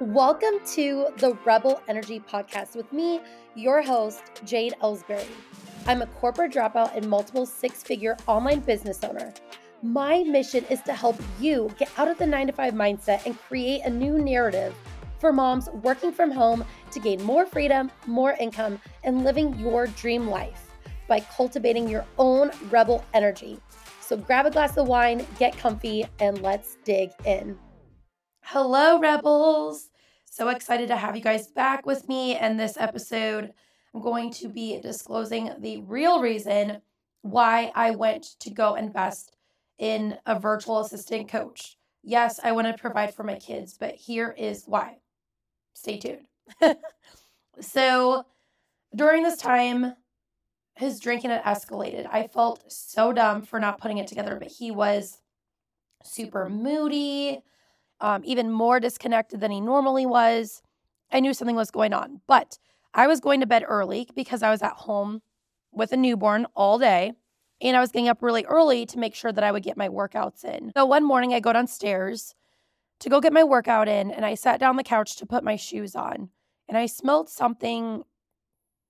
Welcome to the Rebel Energy Podcast with me, your host, Jade Ellsbury. I'm a corporate dropout and multiple six figure online business owner. My mission is to help you get out of the nine to five mindset and create a new narrative for moms working from home to gain more freedom, more income, and living your dream life by cultivating your own rebel energy. So grab a glass of wine, get comfy, and let's dig in. Hello, Rebels. So excited to have you guys back with me. And this episode, I'm going to be disclosing the real reason why I went to go invest in a virtual assistant coach. Yes, I want to provide for my kids, but here is why stay tuned. so during this time, his drinking had escalated. I felt so dumb for not putting it together, but he was super moody, um, even more disconnected than he normally was. I knew something was going on, but I was going to bed early because I was at home with a newborn all day. And I was getting up really early to make sure that I would get my workouts in. So one morning I go downstairs to go get my workout in and I sat down the couch to put my shoes on and I smelled something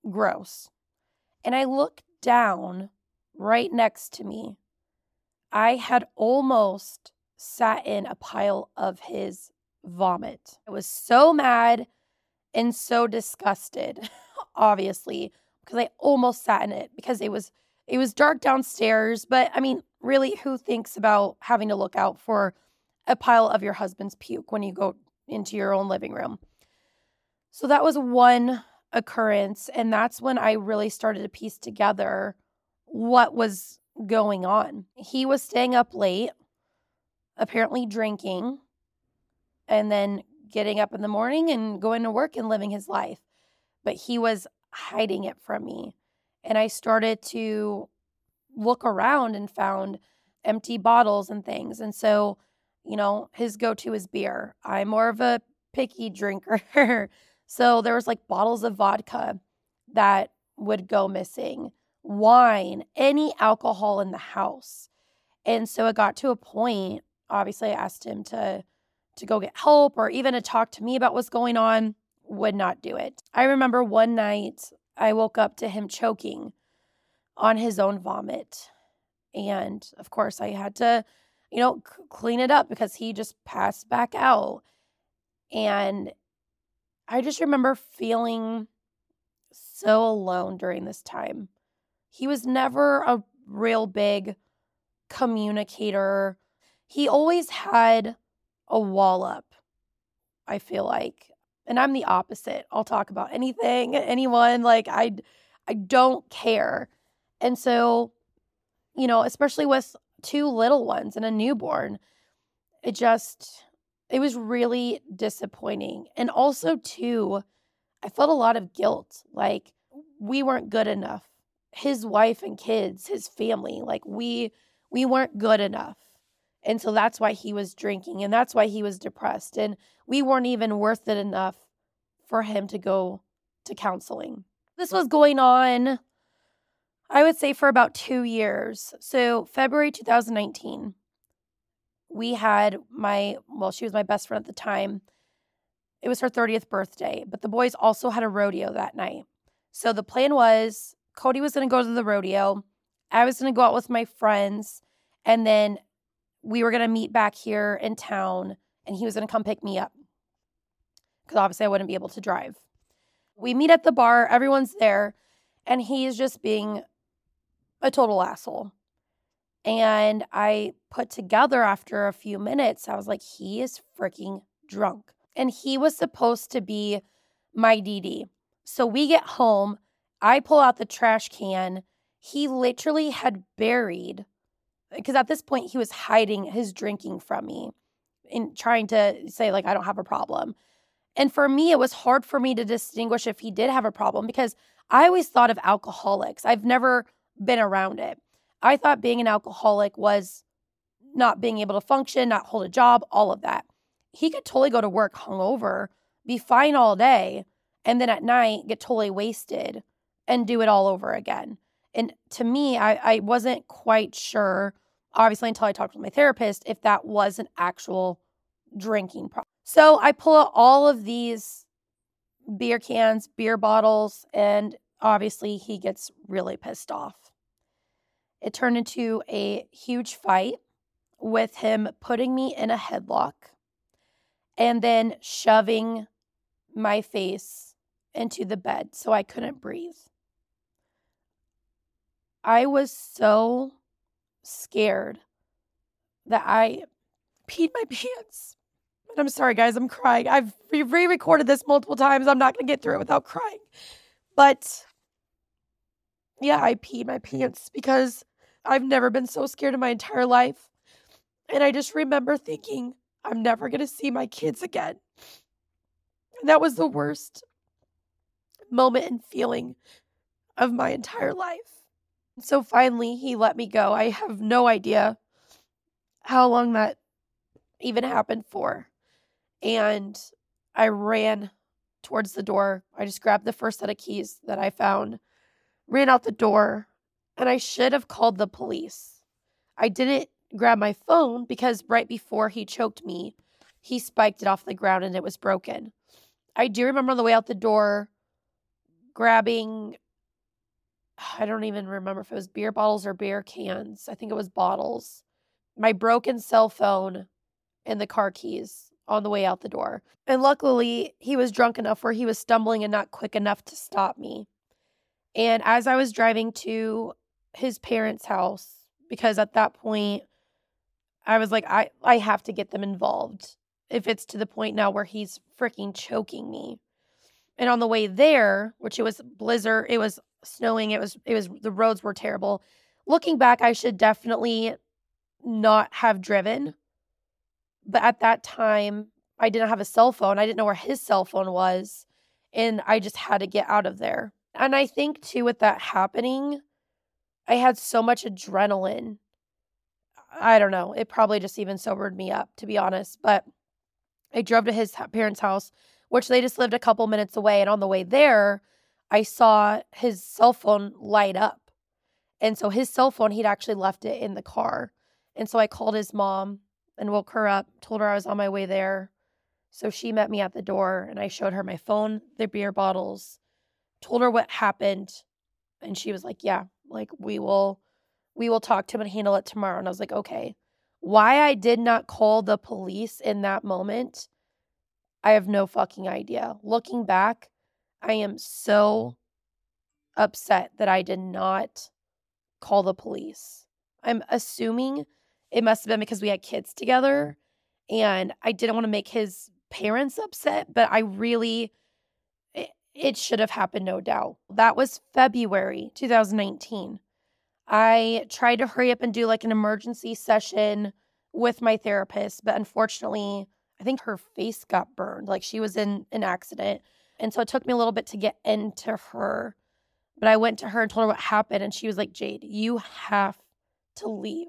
gross. And I looked down right next to me. I had almost sat in a pile of his vomit. I was so mad and so disgusted, obviously, because I almost sat in it because it was it was dark downstairs, but I mean, really who thinks about having to look out for a pile of your husband's puke when you go into your own living room. So that was one occurrence. And that's when I really started to piece together what was going on. He was staying up late, apparently drinking, and then getting up in the morning and going to work and living his life. But he was hiding it from me. And I started to look around and found empty bottles and things. And so you know, his go to is beer. I'm more of a picky drinker. so there was like bottles of vodka that would go missing, wine, any alcohol in the house. And so it got to a point, obviously I asked him to to go get help or even to talk to me about what's going on, would not do it. I remember one night I woke up to him choking on his own vomit. And of course I had to you know, c- clean it up because he just passed back out. And I just remember feeling so alone during this time. He was never a real big communicator. He always had a wall up, I feel like. And I'm the opposite. I'll talk about anything, anyone, like I I don't care. And so, you know, especially with two little ones and a newborn. It just, it was really disappointing. And also, too, I felt a lot of guilt. Like we weren't good enough. His wife and kids, his family, like we, we weren't good enough. And so that's why he was drinking and that's why he was depressed. And we weren't even worth it enough for him to go to counseling. This was going on I would say for about two years. So, February 2019, we had my, well, she was my best friend at the time. It was her 30th birthday, but the boys also had a rodeo that night. So, the plan was Cody was going to go to the rodeo. I was going to go out with my friends, and then we were going to meet back here in town, and he was going to come pick me up because obviously I wouldn't be able to drive. We meet at the bar, everyone's there, and he's just being a total asshole. And I put together after a few minutes, I was like, he is freaking drunk. And he was supposed to be my DD. So we get home, I pull out the trash can. He literally had buried, because at this point he was hiding his drinking from me and trying to say, like, I don't have a problem. And for me, it was hard for me to distinguish if he did have a problem because I always thought of alcoholics. I've never been around it. I thought being an alcoholic was not being able to function, not hold a job, all of that. He could totally go to work hungover, be fine all day, and then at night get totally wasted and do it all over again. And to me, I, I wasn't quite sure, obviously, until I talked with my therapist, if that was an actual drinking problem. So I pull out all of these beer cans, beer bottles, and obviously he gets really pissed off. It turned into a huge fight with him putting me in a headlock and then shoving my face into the bed so I couldn't breathe. I was so scared that I peed my pants. And I'm sorry, guys, I'm crying. I've re recorded this multiple times. I'm not going to get through it without crying. But yeah, I peed my pants because I've never been so scared in my entire life. And I just remember thinking, I'm never going to see my kids again. And that was the worst moment and feeling of my entire life. So finally, he let me go. I have no idea how long that even happened for. And I ran towards the door. I just grabbed the first set of keys that I found, ran out the door, and I should have called the police. I didn't grab my phone because right before he choked me, he spiked it off the ground and it was broken. I do remember on the way out the door grabbing I don't even remember if it was beer bottles or beer cans. I think it was bottles. My broken cell phone and the car keys on the way out the door. And luckily, he was drunk enough where he was stumbling and not quick enough to stop me. And as I was driving to his parents' house, because at that point, I was like, I, I have to get them involved if it's to the point now where he's freaking choking me. And on the way there, which it was blizzard, it was snowing, it was it was the roads were terrible. Looking back, I should definitely not have driven. But at that time, I didn't have a cell phone. I didn't know where his cell phone was, and I just had to get out of there. And I think too with that happening, I had so much adrenaline I don't know. It probably just even sobered me up, to be honest. But I drove to his parents' house, which they just lived a couple minutes away. And on the way there, I saw his cell phone light up. And so his cell phone, he'd actually left it in the car. And so I called his mom and woke her up, told her I was on my way there. So she met me at the door and I showed her my phone, the beer bottles, told her what happened. And she was like, Yeah, like we will we will talk to him and handle it tomorrow. And I was like, okay. Why I did not call the police in that moment, I have no fucking idea. Looking back, I am so upset that I did not call the police. I'm assuming it must have been because we had kids together and I didn't want to make his parents upset, but I really, it, it should have happened, no doubt. That was February 2019. I tried to hurry up and do like an emergency session with my therapist, but unfortunately, I think her face got burned. Like she was in an accident. And so it took me a little bit to get into her. But I went to her and told her what happened. And she was like, Jade, you have to leave.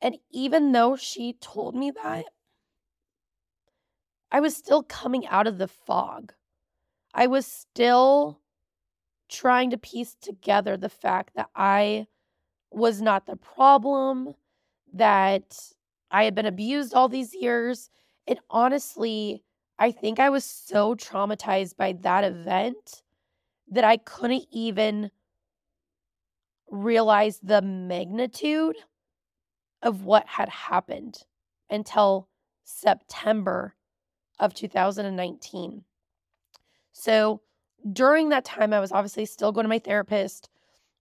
And even though she told me that, I was still coming out of the fog. I was still trying to piece together the fact that I was not the problem, that I had been abused all these years. And honestly, I think I was so traumatized by that event that I couldn't even realize the magnitude of what had happened until September of 2019. So during that time, I was obviously still going to my therapist.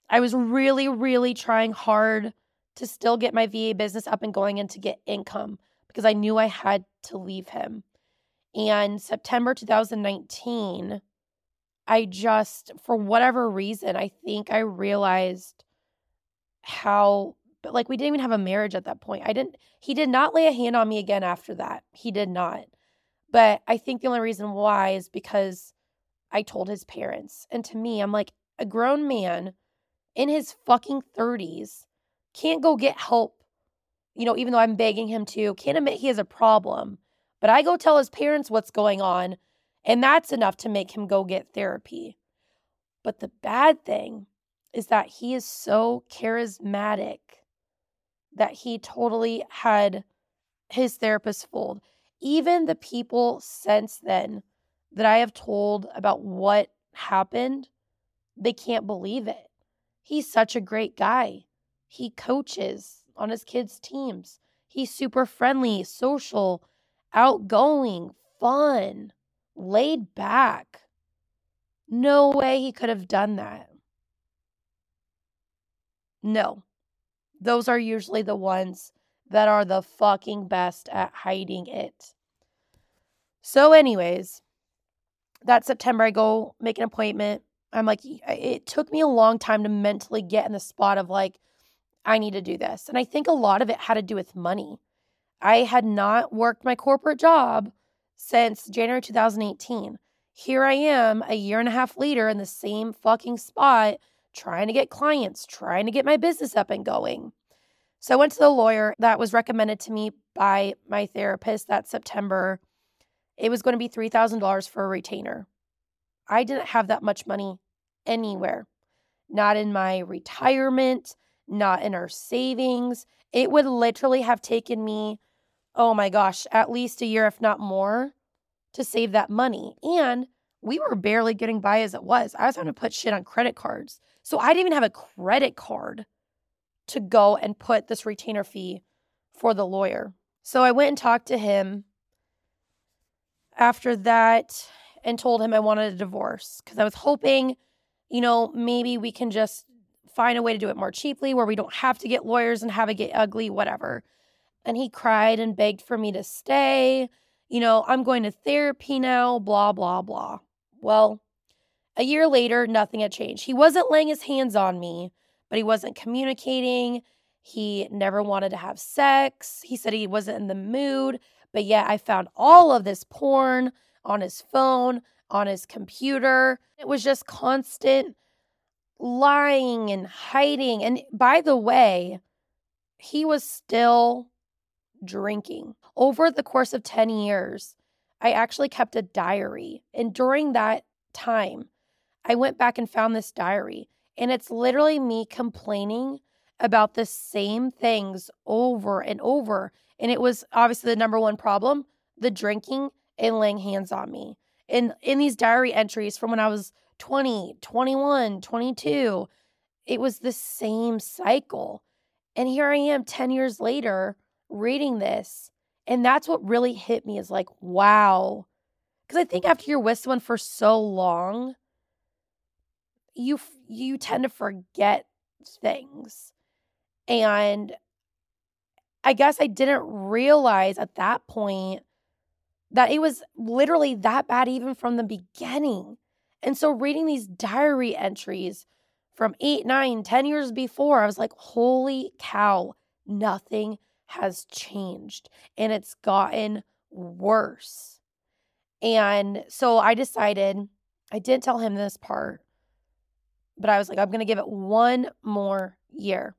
I was really, really trying hard to still get my VA business up and going and to get income because I knew I had to leave him. And September 2019, I just, for whatever reason, I think I realized how, but like we didn't even have a marriage at that point. I didn't, he did not lay a hand on me again after that. He did not. But I think the only reason why is because I told his parents. And to me, I'm like, a grown man in his fucking 30s can't go get help, you know, even though I'm begging him to, can't admit he has a problem. But I go tell his parents what's going on, and that's enough to make him go get therapy. But the bad thing is that he is so charismatic that he totally had his therapist fooled. even the people since then that I have told about what happened, they can't believe it. He's such a great guy. He coaches on his kids' teams. He's super friendly, social, outgoing, fun, laid back. No way he could have done that. No. Those are usually the ones that are the fucking best at hiding it. So, anyways, that September, I go make an appointment. I'm like, it took me a long time to mentally get in the spot of like, I need to do this. And I think a lot of it had to do with money. I had not worked my corporate job since January 2018. Here I am a year and a half later in the same fucking spot, trying to get clients, trying to get my business up and going. So I went to the lawyer that was recommended to me by my therapist that September. It was going to be $3,000 for a retainer. I didn't have that much money anywhere, not in my retirement, not in our savings. It would literally have taken me, oh my gosh, at least a year, if not more, to save that money. And we were barely getting by as it was. I was having to put shit on credit cards. So I didn't even have a credit card to go and put this retainer fee for the lawyer. So I went and talked to him after that and told him I wanted a divorce because I was hoping, you know, maybe we can just find a way to do it more cheaply where we don't have to get lawyers and have it get ugly, whatever. And he cried and begged for me to stay. You know, I'm going to therapy now, blah, blah, blah. Well, a year later, nothing had changed. He wasn't laying his hands on me, but he wasn't communicating. He never wanted to have sex. He said he wasn't in the mood. But yet, I found all of this porn on his phone, on his computer. It was just constant lying and hiding. And by the way, he was still drinking. Over the course of 10 years, I actually kept a diary. And during that time, I went back and found this diary. And it's literally me complaining about the same things over and over. And it was obviously the number one problem the drinking and laying hands on me. And in these diary entries from when I was 20, 21, 22. It was the same cycle. And here I am 10 years later reading this. And that's what really hit me is like, wow. Because I think after you're with someone for so long, you you tend to forget things. And I guess I didn't realize at that point that it was literally that bad even from the beginning. And so reading these diary entries from eight, nine, ten years before, I was like, holy cow, nothing has changed and it's gotten worse. And so I decided, I didn't tell him this part, but I was like, I'm going to give it one more year.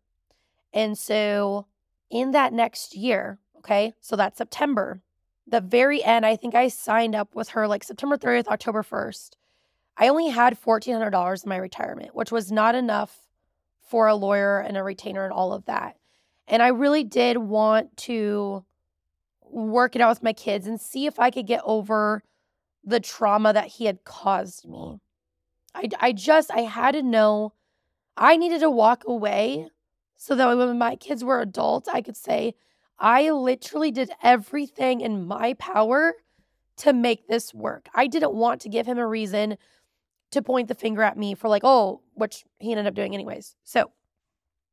And so in that next year, okay, so that's September, the very end, I think I signed up with her like September 30th, October 1st. I only had $1,400 in my retirement, which was not enough for a lawyer and a retainer and all of that. And I really did want to work it out with my kids and see if I could get over the trauma that he had caused me. I, I just, I had to know I needed to walk away so that when my kids were adults, I could say, I literally did everything in my power to make this work. I didn't want to give him a reason to point the finger at me for like, oh, which he ended up doing anyways. So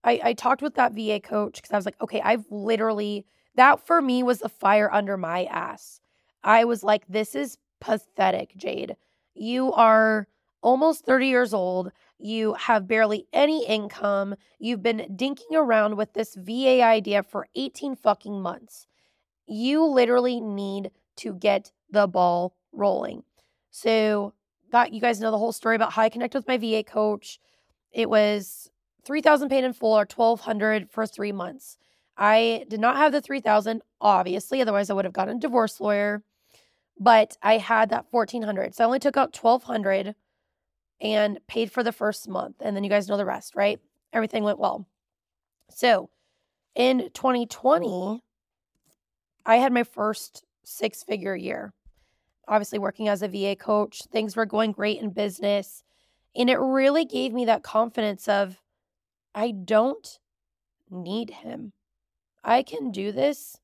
I, I talked with that VA coach because I was like, okay, I've literally, that for me was the fire under my ass. I was like, this is pathetic, Jade. You are almost 30 years old. You have barely any income. You've been dinking around with this VA idea for 18 fucking months. You literally need to get the ball rolling. So got you guys know the whole story about how I connected with my VA coach. It was 3000 paid in full or 1200 for 3 months. I did not have the 3000 obviously otherwise I would have gotten a divorce lawyer, but I had that 1400. So I only took out 1200 and paid for the first month and then you guys know the rest, right? Everything went well. So, in 2020, I had my first six figure year. Obviously, working as a VA coach, things were going great in business. And it really gave me that confidence of, I don't need him. I can do this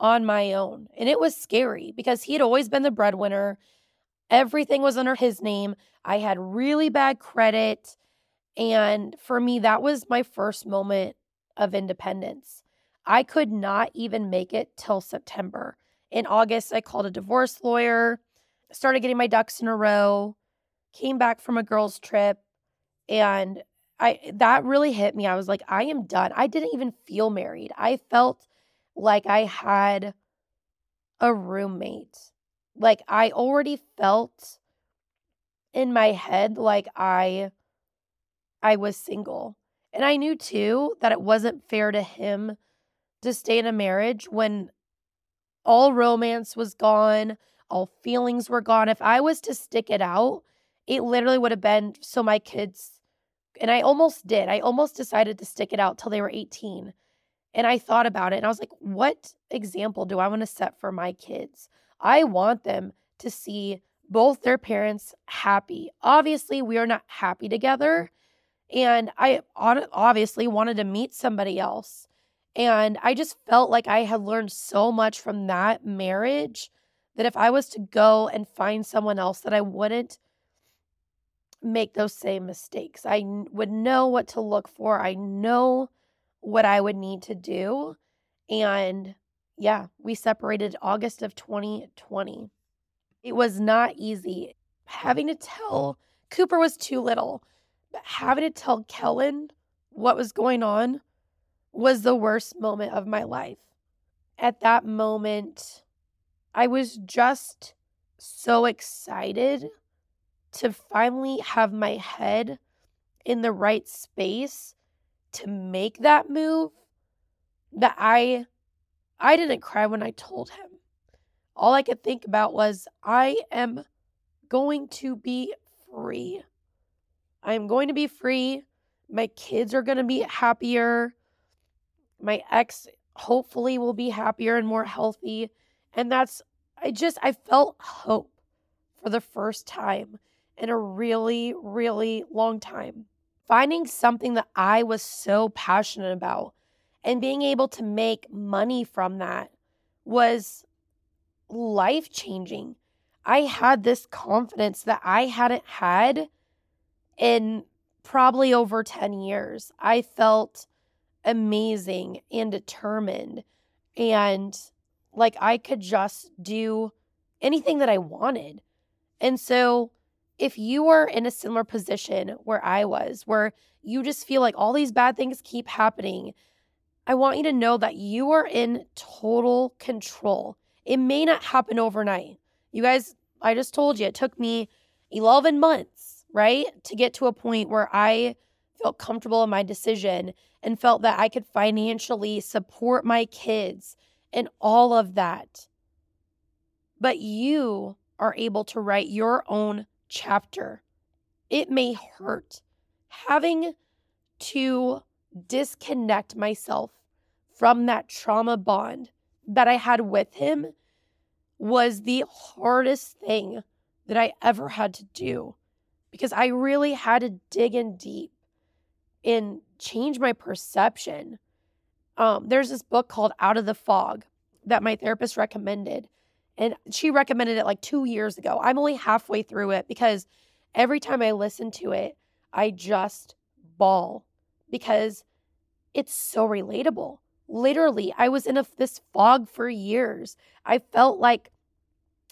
on my own. And it was scary because he had always been the breadwinner. Everything was under his name. I had really bad credit. And for me, that was my first moment of independence. I could not even make it till September. In August, I called a divorce lawyer, started getting my ducks in a row, came back from a girls' trip, and I that really hit me. I was like, I am done. I didn't even feel married. I felt like I had a roommate. Like I already felt in my head like I I was single. And I knew too that it wasn't fair to him to stay in a marriage when all romance was gone, all feelings were gone. If I was to stick it out, it literally would have been so my kids and I almost did. I almost decided to stick it out till they were 18. And I thought about it and I was like, what example do I want to set for my kids? I want them to see both their parents happy. Obviously, we are not happy together. And I obviously wanted to meet somebody else. And I just felt like I had learned so much from that marriage that if I was to go and find someone else, that I wouldn't make those same mistakes. I would know what to look for. I know what I would need to do. And yeah, we separated August of 2020. It was not easy. Having to tell Cooper was too little, but having to tell Kellen what was going on was the worst moment of my life. At that moment, I was just so excited to finally have my head in the right space to make that move that I I didn't cry when I told him. All I could think about was I am going to be free. I am going to be free. My kids are going to be happier. My ex hopefully will be happier and more healthy. And that's I just I felt hope for the first time in a really, really long time. Finding something that I was so passionate about and being able to make money from that was life changing. I had this confidence that I hadn't had in probably over 10 years. I felt amazing and determined and like I could just do anything that I wanted. And so if you are in a similar position where I was, where you just feel like all these bad things keep happening, I want you to know that you are in total control. It may not happen overnight. You guys, I just told you, it took me 11 months, right, to get to a point where I felt comfortable in my decision and felt that I could financially support my kids and all of that. But you are able to write your own chapter. It may hurt having to disconnect myself from that trauma bond that I had with him was the hardest thing that I ever had to do because I really had to dig in deep and change my perception. Um, there's this book called Out of the Fog that my therapist recommended. And she recommended it like two years ago. I'm only halfway through it because every time I listen to it, I just bawl because it's so relatable. Literally, I was in a, this fog for years. I felt like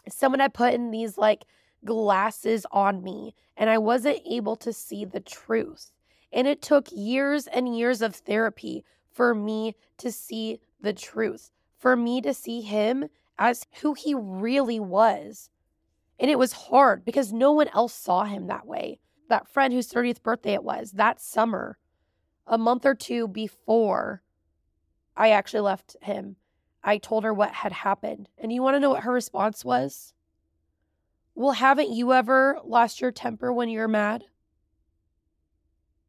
someone had put in these like glasses on me and I wasn't able to see the truth. And it took years and years of therapy for me to see the truth, for me to see him as who he really was. And it was hard because no one else saw him that way. That friend whose 30th birthday it was, that summer, a month or two before I actually left him, I told her what had happened. And you want to know what her response was? Well, haven't you ever lost your temper when you're mad?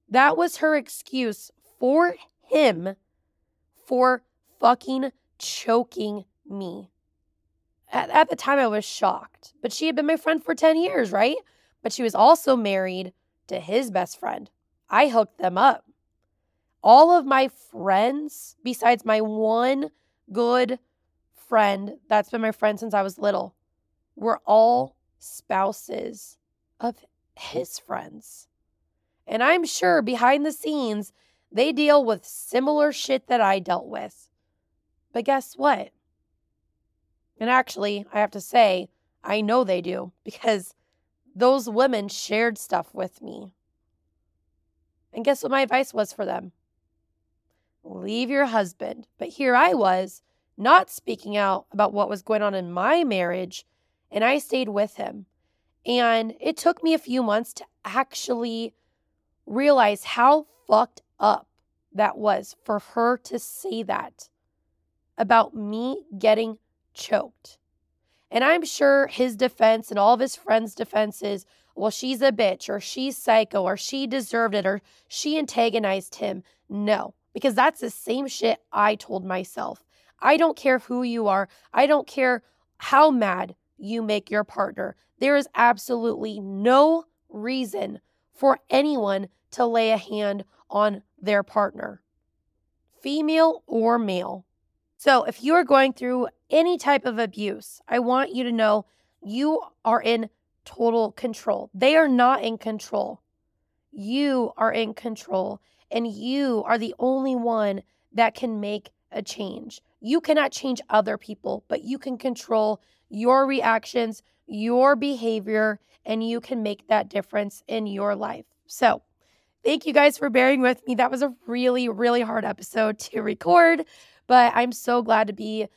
That was her excuse for him for fucking choking me. At, at the time I was shocked. But she had been my friend for 10 years, right? But she was also married to his best friend. I hooked them up. All of my friends, besides my one good friend that's been my friend since I was little, were all spouses of his friends. And I'm sure behind the scenes, they deal with similar shit that I dealt with. But guess what? And actually, I have to say, I know they do because those women shared stuff with me. And guess what my advice was for them? Leave your husband. But here I was, not speaking out about what was going on in my marriage, and I stayed with him. And it took me a few months to actually realize how fucked up that was for her to say that about me getting choked. And I'm sure his defense and all of his friends' defenses well, she's a bitch or she's psycho or she deserved it or she antagonized him. No, because that's the same shit I told myself. I don't care who you are, I don't care how mad you make your partner. There is absolutely no reason for anyone to lay a hand on their partner, female or male. So, if you are going through any type of abuse, I want you to know you are in total control. They are not in control. You are in control, and you are the only one that can make a change. You cannot change other people, but you can control your reactions, your behavior, and you can make that difference in your life. So, thank you guys for bearing with me. That was a really, really hard episode to record, but I'm so glad to be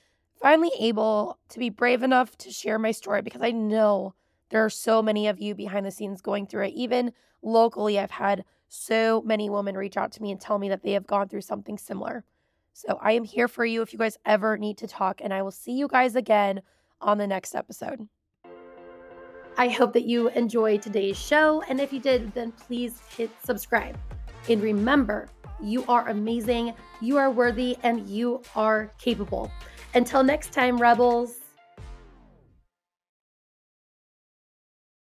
finally able to be brave enough to share my story because I know there are so many of you behind the scenes going through it. Even locally, I've had so many women reach out to me and tell me that they have gone through something similar. So I am here for you if you guys ever need to talk, and I will see you guys again on the next episode. I hope that you enjoyed today's show. And if you did, then please hit subscribe. And remember, you are amazing, you are worthy, and you are capable. Until next time, Rebels.